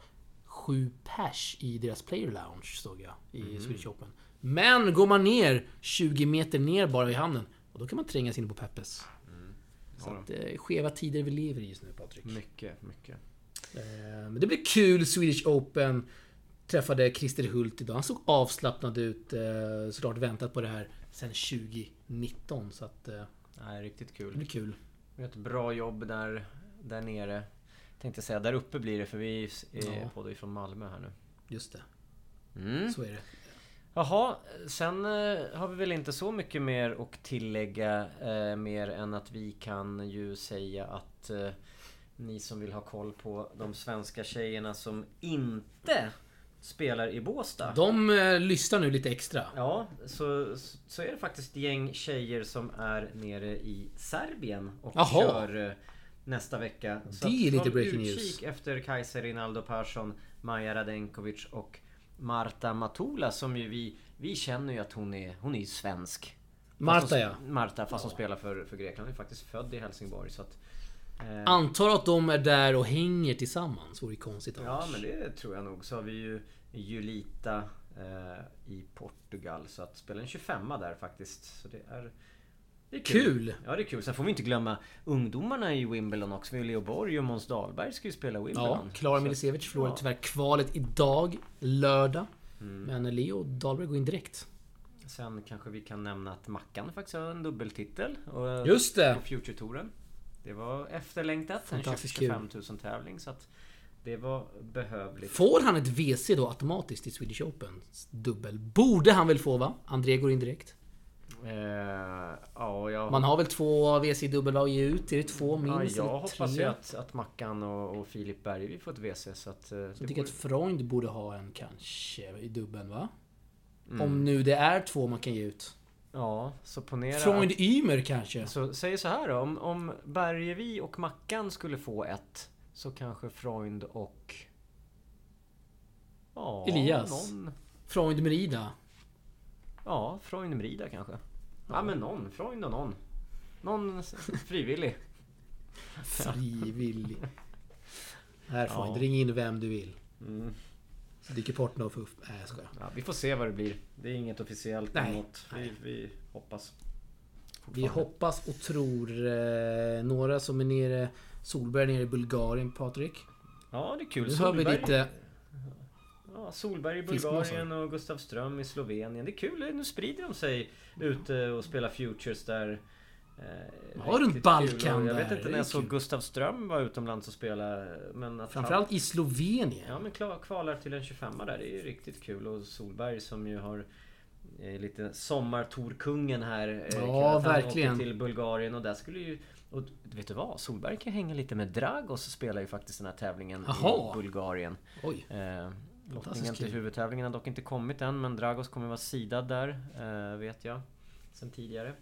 sju pers i deras player lounge, såg jag i Mhm. Swedish Open. Men går man ner 20 meter ner bara i hamnen, och då kan man trängas in på Peppes. Så Ja, att, eh, skeva tider vi lever i just nu, Patrik. Mycket, mycket. Eh, Men det blir kul. Swedish Open. Träffade Christer Hult idag. Han såg avslappnad ut. eh, Såklart väntat på det här sen 2019. Så att eh, Nej, riktigt det kul. blir kul. Vi har ett bra jobb där, där nere. Tänkte säga, där uppe blir det för vi är Ja. poddar ju från Malmö här nu. Just det. Mm. Så är det. Jaha, sen eh, har vi väl inte så mycket mer att tillägga eh, mer än att vi kan ju säga att eh, ni som vill ha koll på de svenska tjejerna som inte spelar i Båstad. De eh, lyssnar nu lite extra. Ja, så, så är det faktiskt ett gäng tjejer som är nere i Serbien och Jaha. kör eh, nästa vecka. Så Det är lite breaking utkik news. efter Kajsa Rinaldo Persson, Maja Radenkovic och Marta Matula som ju vi, vi känner ju att hon är, hon är svensk. Marta hon, ja. Marta, fast hon spelar för, för Grekland. Hon är faktiskt född i Helsingborg så att... Eh, Antar att de är där och hänger tillsammans. Vore konstigt Ja annars. men det tror jag nog. Så har vi ju Julita eh, i Portugal. Så att spela en 25 där faktiskt. Så det är... Det är Kul! Ja det är kul. Sen får vi inte glömma ungdomarna i Wimbledon också. Vi Leo Borg och Måns Dahlberg ska ju spela Wimbledon. Ja, Klara Milisevic förlorade ja. tyvärr kvalet idag, lördag. Mm. Men Leo Dahlberg går in direkt. Sen kanske vi kan nämna att Mackan faktiskt har en dubbeltitel. Och, Just det! På Future-touren. Det var efterlängtat. En Fantastiskt 25 000 tävling. Så att det var behövligt. Får han ett WC då automatiskt i Swedish Open? Dubbel. Borde han väl få va? André går in direkt. Eh, ja, jag Man har väl två WC i dubbel att ge ut? Är det två Ja, minst? jag eller hoppas ju att, att Mackan och, och Filip Bergvi får ett WC så att... eh, Jag tycker borde- att Freund borde ha en kanske i dubbeln va? Mm. Om nu det är två man kan ge ut. Ja, så ponera... Freund Ymer kanske? Så säg så här då, om, om Bergevi och Mackan skulle få ett så kanske Freund och... Ja, Elias. Någon, Freund Merida? ja, Freund Merida kanske. Ja men någon, Freund och någon. Någon frivillig. Frivillig. Här Freund, Ja. ring in vem du vill. Mm. Så dyker upp. Nej jag skojar. Ja, vi får se vad det blir. Det är inget officiellt Nej, emot. Vi, nej. vi hoppas. Vi hoppas och tror. Eh, några som är nere... Solberg nere i Bulgarien, Patrik. Ja, det är kul. Nu hör vi Solberg- lite... Ja, Solberg i. Bulgarien och Gustav Ström i Slovenien. Det är kul, nu sprider de sig ute och spelar Futures där. Eh, Ja, runt Balkan. Och Jag där, vet inte när är jag såg. Gustav Ström var utomlands och spela. Men att Framförallt i Slovenien. Han, ja men kvalar till en 25 där, det är ju riktigt kul. Och Solberg som ju har eh, lite sommartorkungen här. eh, Ja, han verkligen. till Bulgarien och där skulle ju... Och vet du vad? Solberg kan hänga lite med Dragos och spelar ju faktiskt den här tävlingen Jaha. i Bulgarien. Oj. Lottningen till huvudtävlingen har dock inte kommit än men Dragos kommer vara sidad där eh, vet jag. Sen tidigare.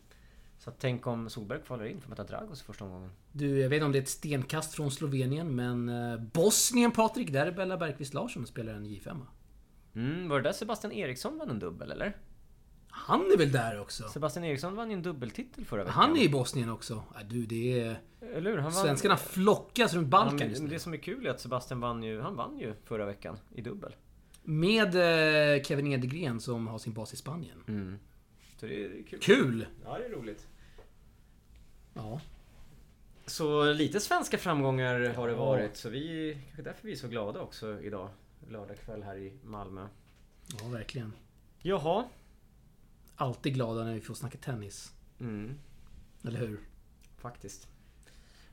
Så tänk om Solberg kvalar in för att möta Dragos första omgången. Du, jag vet inte om det är ett stenkast från Slovenien, men eh, Bosnien, Patrik. Där är Bella Bergqvist Larsson och spelar en J5. Mm, var det där Sebastian Eriksson vann en dubbel eller? Han är väl där också? Sebastian Eriksson vann ju en dubbeltitel förra veckan. Han är i Bosnien också. Ja, du, det är... Eller hur? Han vann... Svenskarna flockas runt Ja, Balkan men just nu. det som är kul är att Sebastian vann ju, han vann ju förra veckan i dubbel. Med eh, Kevin Edegren som har sin bas i Spanien. Mm. Så det är kul. Kul! Ja, det är roligt. Ja. Så lite svenska framgångar har det Ja. varit. Så vi, kanske därför vi är så glada också idag. Lördag kväll här i Malmö. Ja, verkligen. Jaha. Alltid glada när vi får snacka tennis. Mm, Eller hur? faktiskt.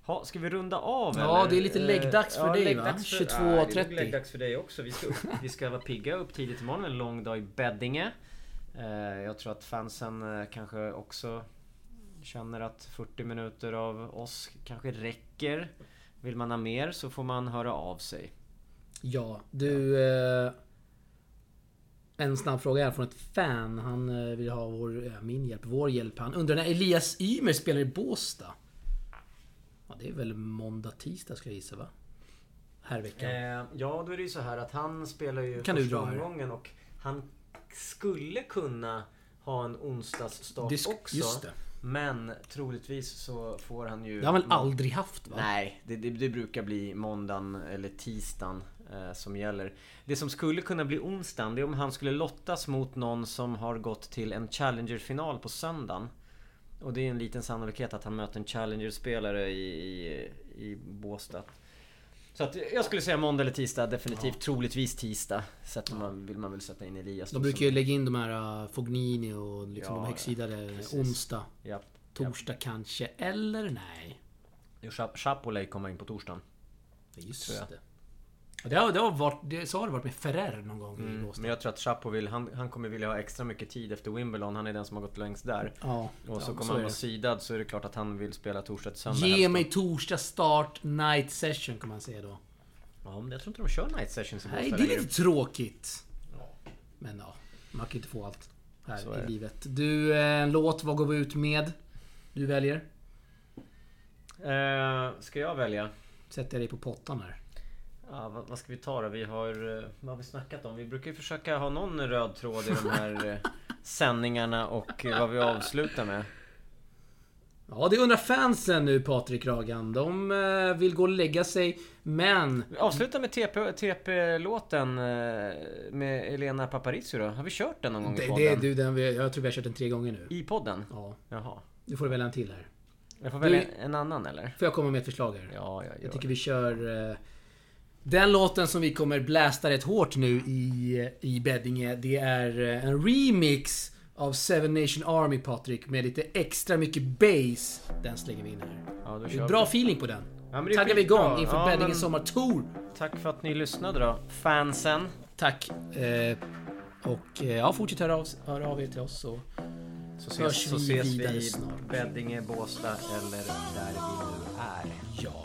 Ha, ska vi runda av Ja, eller? det är lite Eh, läggdags för dig, va? läggdags för- 22.30. Ja, det är läggdags för dig också. Vi ska, vi ska vara pigga upp tidigt imorgon. En lång dag i Beddinge. Eh, jag tror att fansen eh, kanske också känner att 40 minuter av oss kanske räcker. Vill man ha mer så får man höra av sig. Ja, du... Eh, en snabb fråga här från ett fan. Han eh, vill ha vår, ja, min hjälp, vår hjälp. Han undrar när Elias Ymer spelar i Båstad. Ja, det är väl måndag, tisdag skulle jag gissa va? Här veckan. Eh, ja, då är det ju så här att han spelar ju Kan första omgången och han skulle kunna ha en onsdagsstart också. just det. Men troligtvis så får han ju... Det har han väl aldrig haft va? Nej, det, det, det brukar bli måndagen eller tisdagen eh, som gäller. Det som skulle kunna bli onsdagen, det är om han skulle lottas mot någon som har gått till en Challenger-final på söndagen. Och det är en liten sannolikhet att han möter en Challenger-spelare i, i, i Båstad. Så att jag skulle säga måndag eller tisdag, definitivt. Troligtvis tisdag. Sätter man, vill man väl sätta in Elias De brukar ju lägga in de här uh, Fognini och liksom Ja, de högsidade precis. onsdag, Ja. torsdag kanske, eller nej. Ja. Cha- Chapo lär ju komma in på torsdagen. Just det. Det har, det har varit, det, så har det varit med Ferrer någon gång i Mm, Båstad. men jag tror att Chapo vill, han, han kommer vilja ha extra mycket tid efter Wimbledon. Han är den som har gått längst där. Ja, Och så ja, kommer så han vara sidad så är det klart att han vill spela torsdag till söndag. Ge helst mig torsdag start, night session kan man säga då. Ja, men jag tror inte de kör night sessions i Nej, det är längre. lite tråkigt. Men ja, man kan inte få allt här i livet. Du, eh, en låt, vad går vi ut med? Du väljer. Eh, ska jag välja? Sätter jag dig på pottan här. Ja, vad, vad ska vi ta då? Vi har... eh, Vad har vi snackat om? Vi brukar ju försöka ha någon röd tråd i de här eh, sändningarna och eh, vad vi avslutar med. Ja, det undrar fansen nu Patrik Ragan. De vill gå och lägga sig, men... Vi avslutar med TP, TP-låten med Elena Paparizou då. Har vi kört den någon gång i Det, podden? det är du, den, vi- jag tror vi har kört den tre gånger nu. I podden? Ja, Jaha. du får välja en till här. Jag får Du- välja en annan eller? Får jag komma med ett förslag här? Ja, jag gör Jag tycker vi kör... Den låten som vi kommer blästa rätt hårt nu i, i Beddinge, det är eh, en remix av Seven Nation Army Patrik med lite extra mycket bass. Den slänger vi in här. Ja, Det är vi. bra feeling på den. Ja, Taggar vi igång inför Ja, Beddinge men Sommartour. Tack för att ni lyssnade då, fansen. Tack. Eh, och eh, ja, fortsätt höra av, höra av er till oss så Så Hörs ses, så vi ses vidare vi snart. Beddinge, Båstad eller där vi nu är. ja.